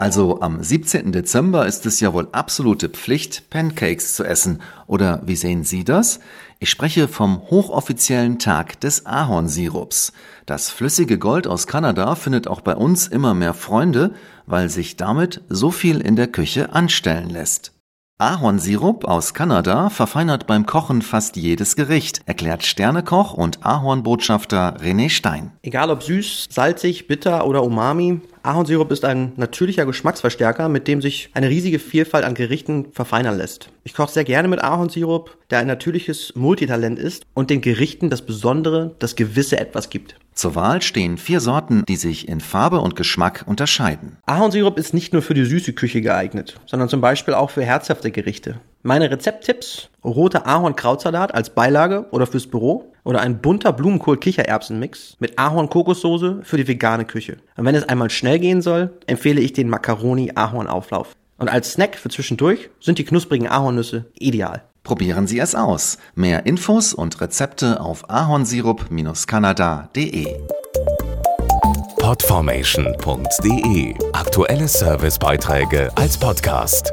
Also am 17. Dezember ist es ja wohl absolute Pflicht, Pancakes zu essen. Oder wie sehen Sie das? Ich spreche vom hochoffiziellen Tag des Ahornsirups. Das flüssige Gold aus Kanada findet auch bei uns immer mehr Freunde, weil sich damit so viel in der Küche anstellen lässt. Ahornsirup aus Kanada verfeinert beim Kochen fast jedes Gericht, erklärt Sternekoch und Ahornbotschafter René Stein. Egal ob süß, salzig, bitter oder umami, Ahornsirup ist ein natürlicher Geschmacksverstärker, mit dem sich eine riesige Vielfalt an Gerichten verfeinern lässt. Ich koche sehr gerne mit Ahornsirup, der ein natürliches Multitalent ist und den Gerichten das Besondere, das gewisse Etwas gibt. Zur Wahl stehen vier Sorten, die sich in Farbe und Geschmack unterscheiden. Ahornsirup ist nicht nur für die süße Küche geeignet, sondern zum Beispiel auch für herzhafte Gerichte. Meine Rezepttipps: roter Ahorn-Krautsalat als Beilage oder fürs Büro oder ein bunter Blumenkohl-Kichererbsen-Mix mit Ahorn-Kokossoße für die vegane Küche. Und wenn es einmal schnell gehen soll, empfehle ich den Macaroni-Ahorn-Auflauf. Und als Snack für zwischendurch sind die knusprigen Ahornnüsse ideal. Probieren Sie es aus. Mehr Infos und Rezepte auf ahornsirup-kanada.de. Podformation.de Aktuelle Servicebeiträge als Podcast.